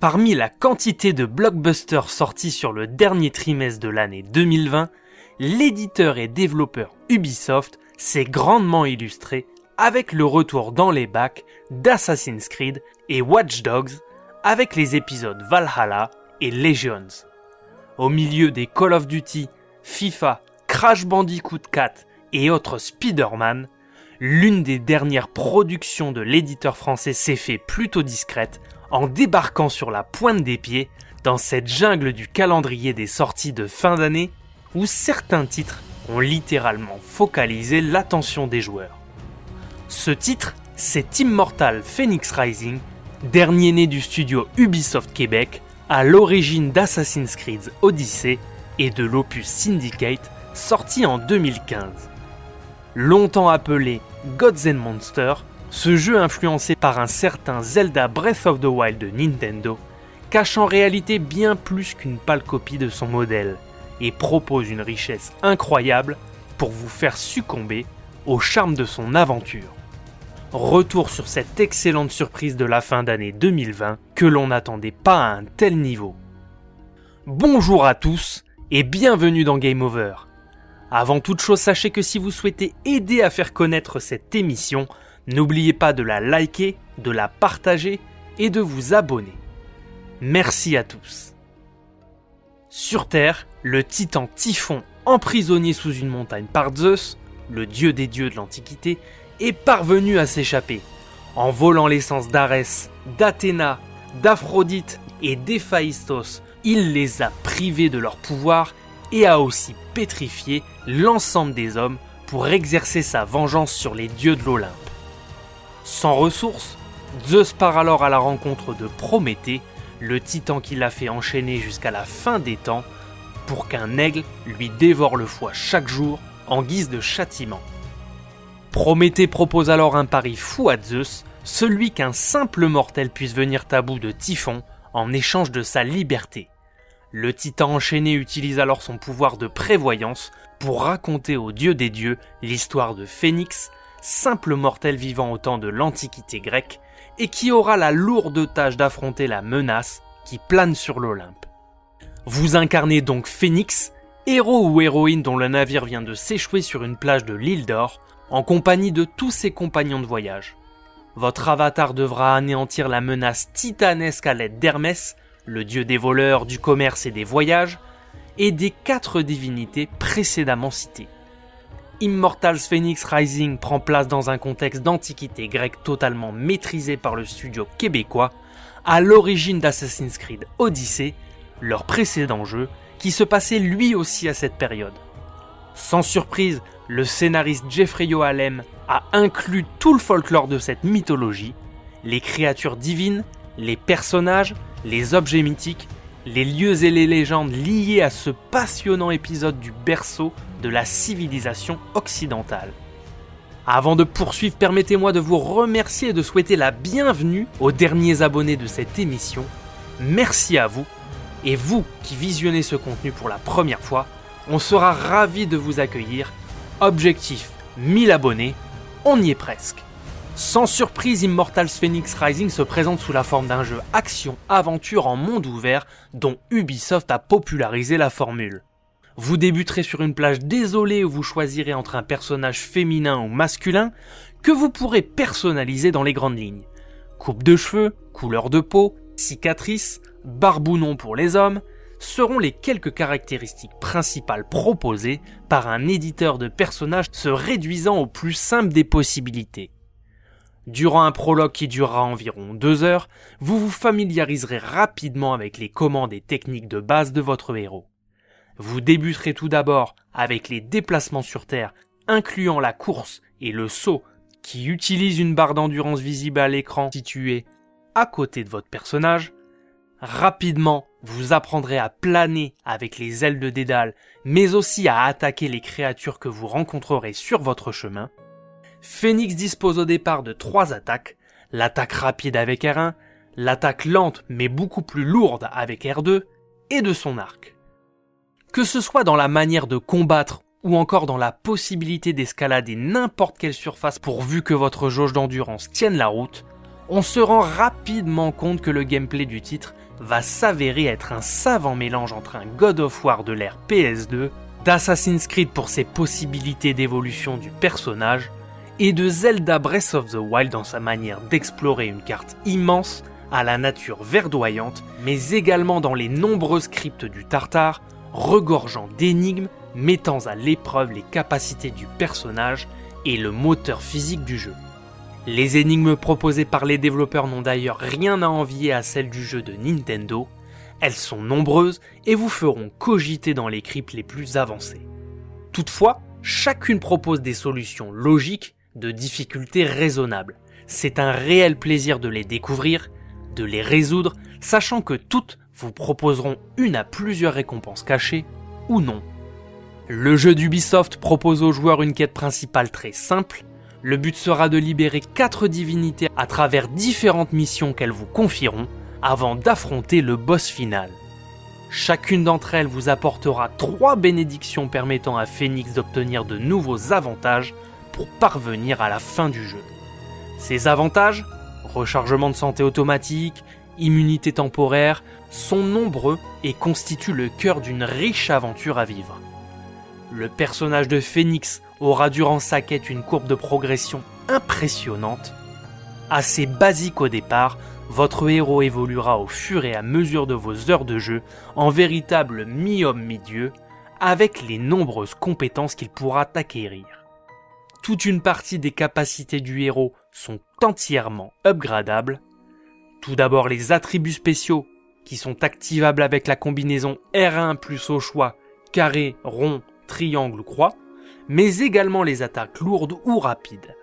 Parmi la quantité de blockbusters sortis sur le dernier trimestre de l'année 2020, l'éditeur et développeur Ubisoft s'est grandement illustré avec le retour dans les bacs d'Assassin's Creed et Watch Dogs avec les épisodes Valhalla et Legions. Au milieu des Call of Duty, FIFA, Crash Bandicoot 4 et autres Spider-Man, l'une des dernières productions de l'éditeur français s'est fait plutôt discrète en débarquant sur la pointe des pieds dans cette jungle du calendrier des sorties de fin d'année où certains titres ont littéralement focalisé l'attention des joueurs. Ce titre, c'est Immortal Phoenix Rising, dernier né du studio Ubisoft Québec, à l'origine d'Assassin's Creed Odyssey et de l'opus Syndicate sorti en 2015. Longtemps appelé Gods and Monsters, ce jeu influencé par un certain Zelda Breath of the Wild de Nintendo cache en réalité bien plus qu'une pâle copie de son modèle et propose une richesse incroyable pour vous faire succomber au charme de son aventure. Retour sur cette excellente surprise de la fin d'année 2020 que l'on n'attendait pas à un tel niveau. Bonjour à tous et bienvenue dans Game Over. Avant toute chose, sachez que si vous souhaitez aider à faire connaître cette émission, N'oubliez pas de la liker, de la partager et de vous abonner. Merci à tous. Sur Terre, le titan Typhon, emprisonné sous une montagne par Zeus, le dieu des dieux de l'Antiquité, est parvenu à s'échapper. En volant l'essence d'Arès, d'Athéna, d'Aphrodite et d'Héphaïstos, il les a privés de leur pouvoir et a aussi pétrifié l'ensemble des hommes pour exercer sa vengeance sur les dieux de l'Olympe. Sans ressources, Zeus part alors à la rencontre de Prométhée, le titan qui l'a fait enchaîner jusqu'à la fin des temps pour qu'un aigle lui dévore le foie chaque jour en guise de châtiment. Prométhée propose alors un pari fou à Zeus, celui qu'un simple mortel puisse venir bout de Typhon en échange de sa liberté. Le titan enchaîné utilise alors son pouvoir de prévoyance pour raconter au dieu des dieux l'histoire de Phénix, simple mortel vivant au temps de l'Antiquité grecque, et qui aura la lourde tâche d'affronter la menace qui plane sur l'Olympe. Vous incarnez donc Phénix, héros ou héroïne dont le navire vient de s'échouer sur une plage de l'île d'Or, en compagnie de tous ses compagnons de voyage. Votre avatar devra anéantir la menace titanesque à l'aide d'Hermès, le dieu des voleurs, du commerce et des voyages, et des quatre divinités précédemment citées. Immortals Phoenix Rising prend place dans un contexte d'antiquité grecque totalement maîtrisé par le studio québécois, à l'origine d'Assassin's Creed Odyssey, leur précédent jeu, qui se passait lui aussi à cette période. Sans surprise, le scénariste Jeffrey Yoalem a inclus tout le folklore de cette mythologie, les créatures divines, les personnages, les objets mythiques, les lieux et les légendes liées à ce passionnant épisode du berceau de la civilisation occidentale. Avant de poursuivre, permettez-moi de vous remercier et de souhaiter la bienvenue aux derniers abonnés de cette émission. Merci à vous. Et vous qui visionnez ce contenu pour la première fois, on sera ravis de vous accueillir. Objectif 1000 abonnés, on y est presque. Sans surprise, Immortals Phoenix Rising se présente sous la forme d'un jeu action-aventure en monde ouvert dont Ubisoft a popularisé la formule. Vous débuterez sur une plage désolée où vous choisirez entre un personnage féminin ou masculin que vous pourrez personnaliser dans les grandes lignes. Coupe de cheveux, couleur de peau, cicatrices, barbounon pour les hommes, seront les quelques caractéristiques principales proposées par un éditeur de personnages se réduisant au plus simple des possibilités. Durant un prologue qui durera environ deux heures, vous vous familiariserez rapidement avec les commandes et techniques de base de votre héros. Vous débuterez tout d'abord avec les déplacements sur Terre, incluant la course et le saut, qui utilisent une barre d'endurance visible à l'écran située à côté de votre personnage. Rapidement, vous apprendrez à planer avec les ailes de Dédale, mais aussi à attaquer les créatures que vous rencontrerez sur votre chemin. Phoenix dispose au départ de trois attaques, l'attaque rapide avec R1, l'attaque lente mais beaucoup plus lourde avec R2, et de son arc. Que ce soit dans la manière de combattre ou encore dans la possibilité d'escalader n'importe quelle surface pourvu que votre jauge d'endurance tienne la route, on se rend rapidement compte que le gameplay du titre va s'avérer être un savant mélange entre un God of War de l'ère PS2, d'Assassin's Creed pour ses possibilités d'évolution du personnage, et de Zelda Breath of the Wild dans sa manière d'explorer une carte immense à la nature verdoyante, mais également dans les nombreux scripts du Tartare, regorgeant d'énigmes mettant à l'épreuve les capacités du personnage et le moteur physique du jeu. Les énigmes proposées par les développeurs n'ont d'ailleurs rien à envier à celles du jeu de Nintendo, elles sont nombreuses et vous feront cogiter dans les cryptes les plus avancées. Toutefois, chacune propose des solutions logiques de difficultés raisonnables. C'est un réel plaisir de les découvrir, de les résoudre, sachant que toutes vous proposeront une à plusieurs récompenses cachées ou non. Le jeu d'Ubisoft propose aux joueurs une quête principale très simple. Le but sera de libérer 4 divinités à travers différentes missions qu'elles vous confieront avant d'affronter le boss final. Chacune d'entre elles vous apportera 3 bénédictions permettant à Phoenix d'obtenir de nouveaux avantages pour parvenir à la fin du jeu. Ces avantages, rechargement de santé automatique, immunité temporaire, sont nombreux et constituent le cœur d'une riche aventure à vivre. Le personnage de Phoenix aura durant sa quête une courbe de progression impressionnante. Assez basique au départ, votre héros évoluera au fur et à mesure de vos heures de jeu en véritable mi-homme mi-dieu, avec les nombreuses compétences qu'il pourra acquérir. Toute une partie des capacités du héros sont entièrement upgradables. Tout d'abord les attributs spéciaux qui sont activables avec la combinaison R1 plus au choix carré, rond, triangle, croix, mais également les attaques lourdes ou rapides.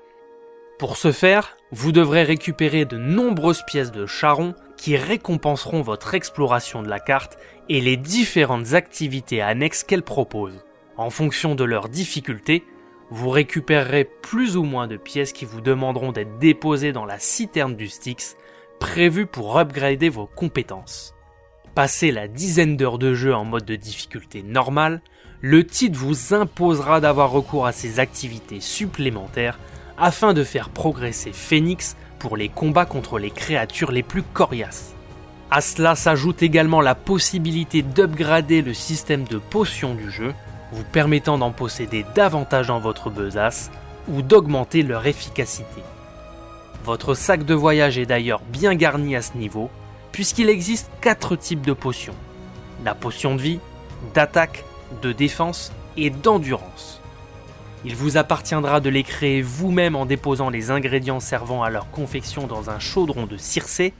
Pour ce faire, vous devrez récupérer de nombreuses pièces de charron qui récompenseront votre exploration de la carte et les différentes activités annexes qu'elle propose. En fonction de leur difficulté, vous récupérerez plus ou moins de pièces qui vous demanderont d'être déposées dans la citerne du Styx, prévue pour upgrader vos compétences. Passé la dizaine d'heures de jeu en mode de difficulté normale, le titre vous imposera d'avoir recours à ces activités supplémentaires afin de faire progresser Phoenix pour les combats contre les créatures les plus coriaces. À cela s'ajoute également la possibilité d'upgrader le système de potions du jeu, vous permettant d'en posséder davantage dans votre besace ou d'augmenter leur efficacité. Votre sac de voyage est d'ailleurs bien garni à ce niveau, puisqu'il existe 4 types de potions. La potion de vie, d'attaque, de défense et d'endurance. Il vous appartiendra de les créer vous-même en déposant les ingrédients servant à leur confection dans un chaudron de Circé.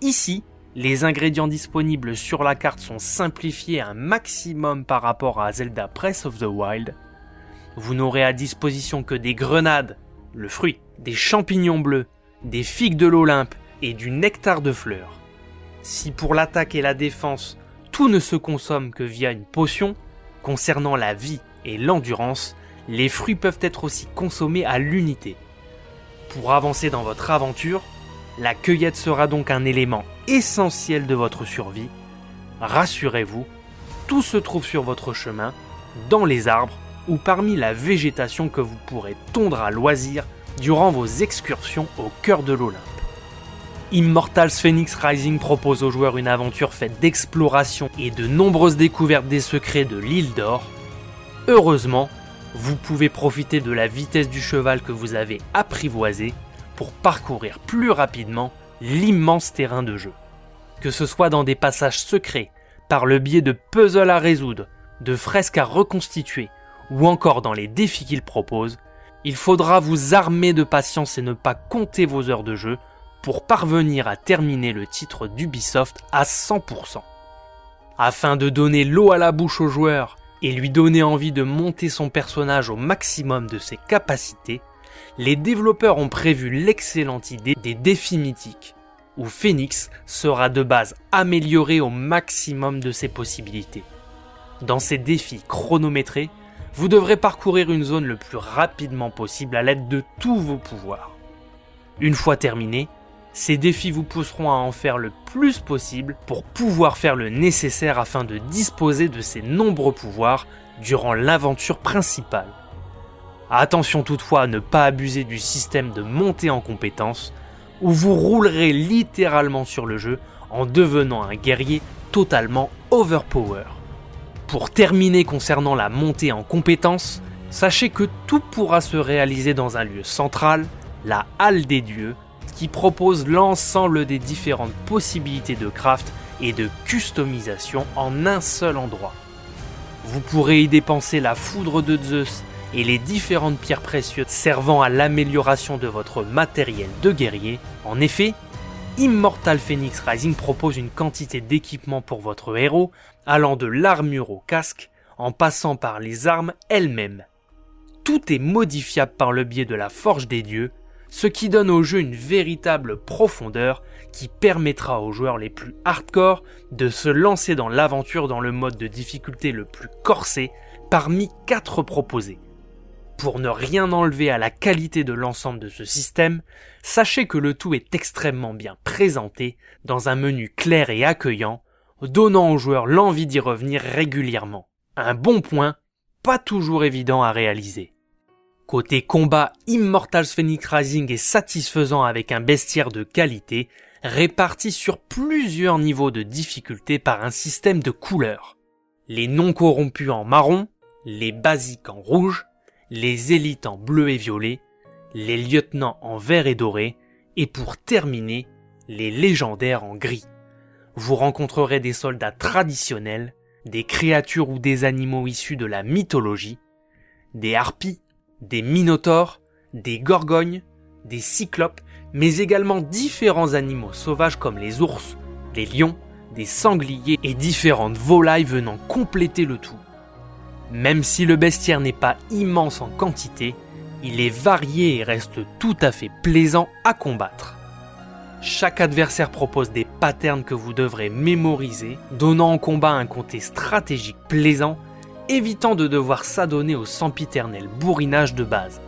Ici, les ingrédients disponibles sur la carte sont simplifiés un maximum par rapport à Zelda Breath of the Wild. Vous n'aurez à disposition que des grenades, le fruit, des champignons bleus, des figues de l'Olympe et du nectar de fleurs. Si pour l'attaque et la défense, tout ne se consomme que via une potion, concernant la vie et l'endurance, les fruits peuvent être aussi consommés à l'unité. Pour avancer dans votre aventure, la cueillette sera donc un élément essentiel de votre survie. Rassurez-vous, tout se trouve sur votre chemin, dans les arbres ou parmi la végétation que vous pourrez tondre à loisir durant vos excursions au cœur de l'Olympe. Immortals Phoenix Rising propose aux joueurs une aventure faite d'exploration et de nombreuses découvertes des secrets de l'île d'or. Heureusement, vous pouvez profiter de la vitesse du cheval que vous avez apprivoisé pour parcourir plus rapidement l'immense terrain de jeu. Que ce soit dans des passages secrets, par le biais de puzzles à résoudre, de fresques à reconstituer, ou encore dans les défis qu'il propose, il faudra vous armer de patience et ne pas compter vos heures de jeu pour parvenir à terminer le titre d'Ubisoft à 100%. Afin de donner l'eau à la bouche au joueur et lui donner envie de monter son personnage au maximum de ses capacités, les développeurs ont prévu l'excellente idée des défis mythiques, où Phoenix sera de base amélioré au maximum de ses possibilités. Dans ces défis chronométrés, vous devrez parcourir une zone le plus rapidement possible à l'aide de tous vos pouvoirs. Une fois terminé, ces défis vous pousseront à en faire le plus possible pour pouvoir faire le nécessaire afin de disposer de ces nombreux pouvoirs durant l'aventure principale. Attention toutefois à ne pas abuser du système de montée en compétences, où vous roulerez littéralement sur le jeu en devenant un guerrier totalement overpower. Pour terminer concernant la montée en compétences, sachez que tout pourra se réaliser dans un lieu central, la Halle des Dieux, qui propose l'ensemble des différentes possibilités de craft et de customisation en un seul endroit. Vous pourrez y dépenser la foudre de Zeus et les différentes pierres précieuses servant à l'amélioration de votre matériel de guerrier. En effet, Immortal Phoenix Rising propose une quantité d'équipements pour votre héros, allant de l'armure au casque, en passant par les armes elles-mêmes. Tout est modifiable par le biais de la Forge des Dieux, ce qui donne au jeu une véritable profondeur qui permettra aux joueurs les plus hardcore de se lancer dans l'aventure dans le mode de difficulté le plus corsé parmi quatre proposés. Pour ne rien enlever à la qualité de l'ensemble de ce système, sachez que le tout est extrêmement bien présenté dans un menu clair et accueillant, donnant aux joueurs l'envie d'y revenir régulièrement. Un bon point, pas toujours évident à réaliser. Côté combat, Immortals Phoenix Rising est satisfaisant avec un bestiaire de qualité, réparti sur plusieurs niveaux de difficulté par un système de couleurs. Les non corrompus en marron, les basiques en rouge, les élites en bleu et violet, les lieutenants en vert et doré, et pour terminer, les légendaires en gris. Vous rencontrerez des soldats traditionnels, des créatures ou des animaux issus de la mythologie, des harpies, des minotaures, des gorgognes, des cyclopes, mais également différents animaux sauvages comme les ours, les lions, des sangliers et différentes volailles venant compléter le tout. Même si le bestiaire n'est pas immense en quantité, il est varié et reste tout à fait plaisant à combattre. Chaque adversaire propose des patterns que vous devrez mémoriser, donnant en combat un côté stratégique plaisant, évitant de devoir s'adonner au sempiternel bourrinage de base.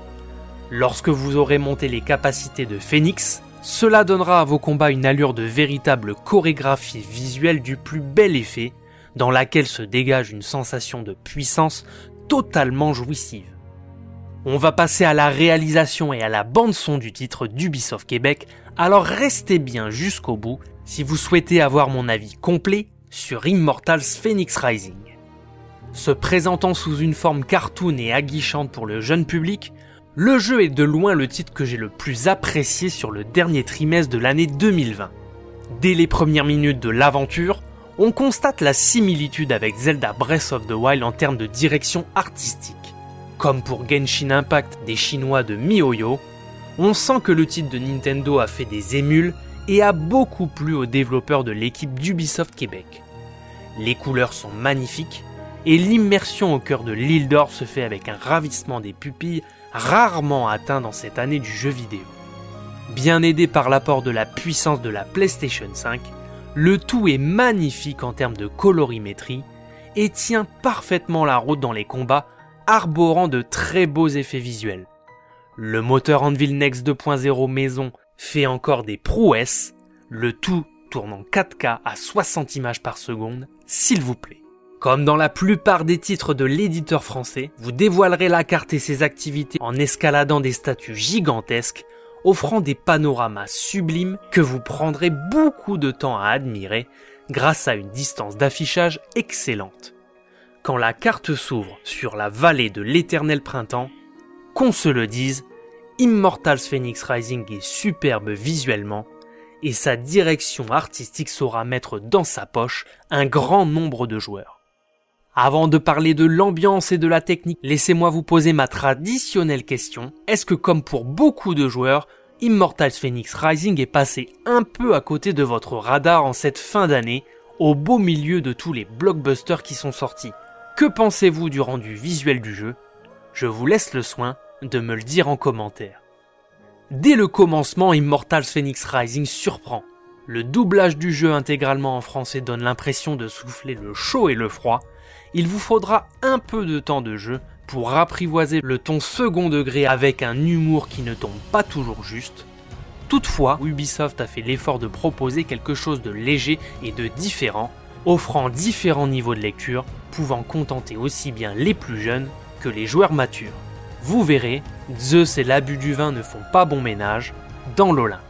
Lorsque vous aurez monté les capacités de Phoenix, cela donnera à vos combats une allure de véritable chorégraphie visuelle du plus bel effet, dans laquelle se dégage une sensation de puissance totalement jouissive. On va passer à la réalisation et à la bande son du titre d'Ubisoft Québec, alors restez bien jusqu'au bout si vous souhaitez avoir mon avis complet sur Immortals Phoenix Rising. Se présentant sous une forme cartoon et aguichante pour le jeune public, le jeu est de loin le titre que j'ai le plus apprécié sur le dernier trimestre de l'année 2020. Dès les premières minutes de l'aventure, on constate la similitude avec Zelda Breath of the Wild en termes de direction artistique. Comme pour Genshin Impact des Chinois de MiHoYo, on sent que le titre de Nintendo a fait des émules et a beaucoup plu aux développeurs de l'équipe d'Ubisoft Québec. Les couleurs sont magnifiques et l'immersion au cœur de l'île d'or se fait avec un ravissement des pupilles rarement atteint dans cette année du jeu vidéo. Bien aidé par l'apport de la puissance de la PlayStation 5, le tout est magnifique en termes de colorimétrie et tient parfaitement la route dans les combats, arborant de très beaux effets visuels. Le moteur Anvil Next 2.0 maison fait encore des prouesses, le tout tourne en 4K à 60 images par seconde, s'il vous plaît. Comme dans la plupart des titres de l'éditeur français, vous dévoilerez la carte et ses activités en escaladant des statues gigantesques offrant des panoramas sublimes que vous prendrez beaucoup de temps à admirer grâce à une distance d'affichage excellente. Quand la carte s'ouvre sur la vallée de l'éternel printemps, qu'on se le dise, Immortals Phoenix Rising est superbe visuellement et sa direction artistique saura mettre dans sa poche un grand nombre de joueurs. Avant de parler de l'ambiance et de la technique, laissez-moi vous poser ma traditionnelle question. Est-ce que comme pour beaucoup de joueurs, Immortals Phoenix Rising est passé un peu à côté de votre radar en cette fin d'année, au beau milieu de tous les blockbusters qui sont sortis? Que pensez-vous du rendu visuel du jeu? Je vous laisse le soin de me le dire en commentaire. Dès le commencement, Immortals Phoenix Rising surprend. Le doublage du jeu intégralement en français donne l'impression de souffler le chaud et le froid, il vous faudra un peu de temps de jeu pour apprivoiser le ton second degré avec un humour qui ne tombe pas toujours juste. Toutefois, Ubisoft a fait l'effort de proposer quelque chose de léger et de différent, offrant différents niveaux de lecture, pouvant contenter aussi bien les plus jeunes que les joueurs matures. Vous verrez, Zeus et l'abus du vin ne font pas bon ménage dans l'Olympe.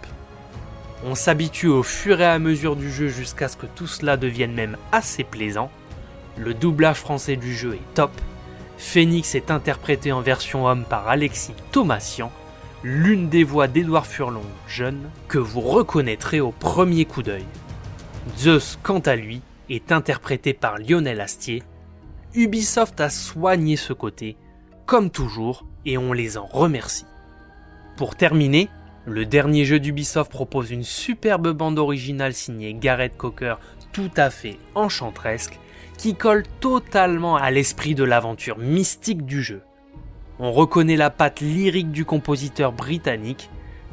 On s'habitue au fur et à mesure du jeu jusqu'à ce que tout cela devienne même assez plaisant. Le doublage français du jeu est top. Phoenix est interprété en version homme par Alexis Thomasian, l'une des voix d'Edouard Furlong jeune que vous reconnaîtrez au premier coup d'œil. Zeus, quant à lui, est interprété par Lionel Astier. Ubisoft a soigné ce côté, comme toujours, et on les en remercie. Pour terminer, le dernier jeu d'Ubisoft propose une superbe bande originale signée Gareth Cocker tout à fait enchantresque qui colle totalement à l'esprit de l'aventure mystique du jeu. On reconnaît la patte lyrique du compositeur britannique,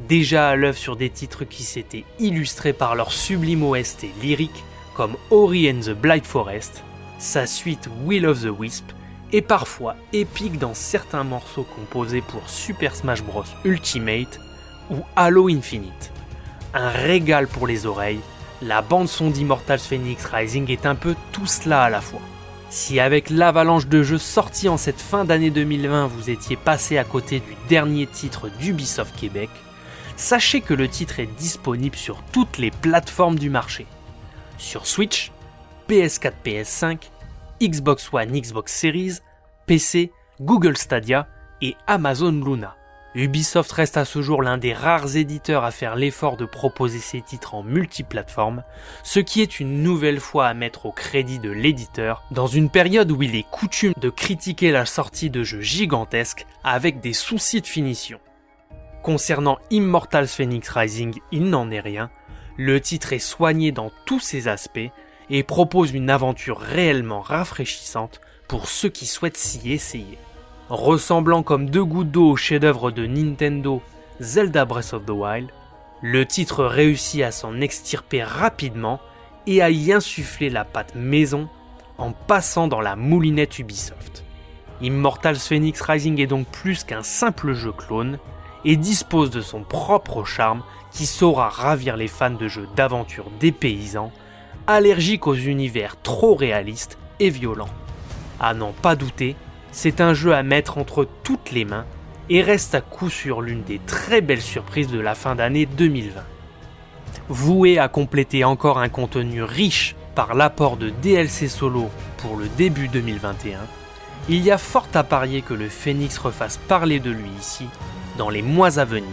déjà à l'œuvre sur des titres qui s'étaient illustrés par leur sublime OST lyrique comme Ori and the Blight Forest, sa suite Will of the Wisp et parfois épique dans certains morceaux composés pour Super Smash Bros Ultimate ou Halo Infinite. Un régal pour les oreilles, la bande son d'Immortals Phoenix Rising est un peu tout cela à la fois. Si avec l'avalanche de jeux sortis en cette fin d'année 2020 vous étiez passé à côté du dernier titre d'Ubisoft Québec, sachez que le titre est disponible sur toutes les plateformes du marché. Sur Switch, PS4, PS5, Xbox One, Xbox Series, PC, Google Stadia et Amazon Luna. Ubisoft reste à ce jour l'un des rares éditeurs à faire l'effort de proposer ses titres en multiplateforme, ce qui est une nouvelle fois à mettre au crédit de l'éditeur, dans une période où il est coutume de critiquer la sortie de jeux gigantesques avec des soucis de finition. Concernant Immortals Phoenix Rising, il n'en est rien, le titre est soigné dans tous ses aspects et propose une aventure réellement rafraîchissante pour ceux qui souhaitent s'y essayer. Ressemblant comme deux gouttes d'eau au chef-d'œuvre de Nintendo Zelda Breath of the Wild, le titre réussit à s'en extirper rapidement et à y insuffler la patte maison en passant dans la moulinette Ubisoft. Immortals Phoenix Rising est donc plus qu'un simple jeu clone et dispose de son propre charme qui saura ravir les fans de jeux d'aventure dépaysants, allergiques aux univers trop réalistes et violents. À n'en pas douter, c'est un jeu à mettre entre toutes les mains et reste à coup sûr l'une des très belles surprises de la fin d'année 2020. Voué à compléter encore un contenu riche par l'apport de DLC solo pour le début 2021, il y a fort à parier que le Phoenix refasse parler de lui ici dans les mois à venir.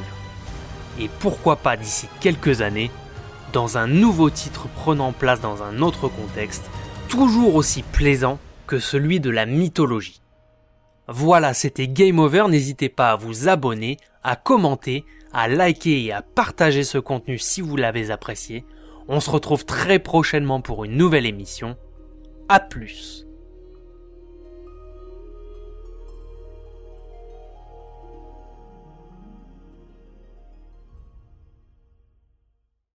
Et pourquoi pas d'ici quelques années, dans un nouveau titre prenant place dans un autre contexte, toujours aussi plaisant que celui de la mythologie. Voilà, c'était Game Over. N'hésitez pas à vous abonner, à commenter, à liker et à partager ce contenu si vous l'avez apprécié. On se retrouve très prochainement pour une nouvelle émission. A plus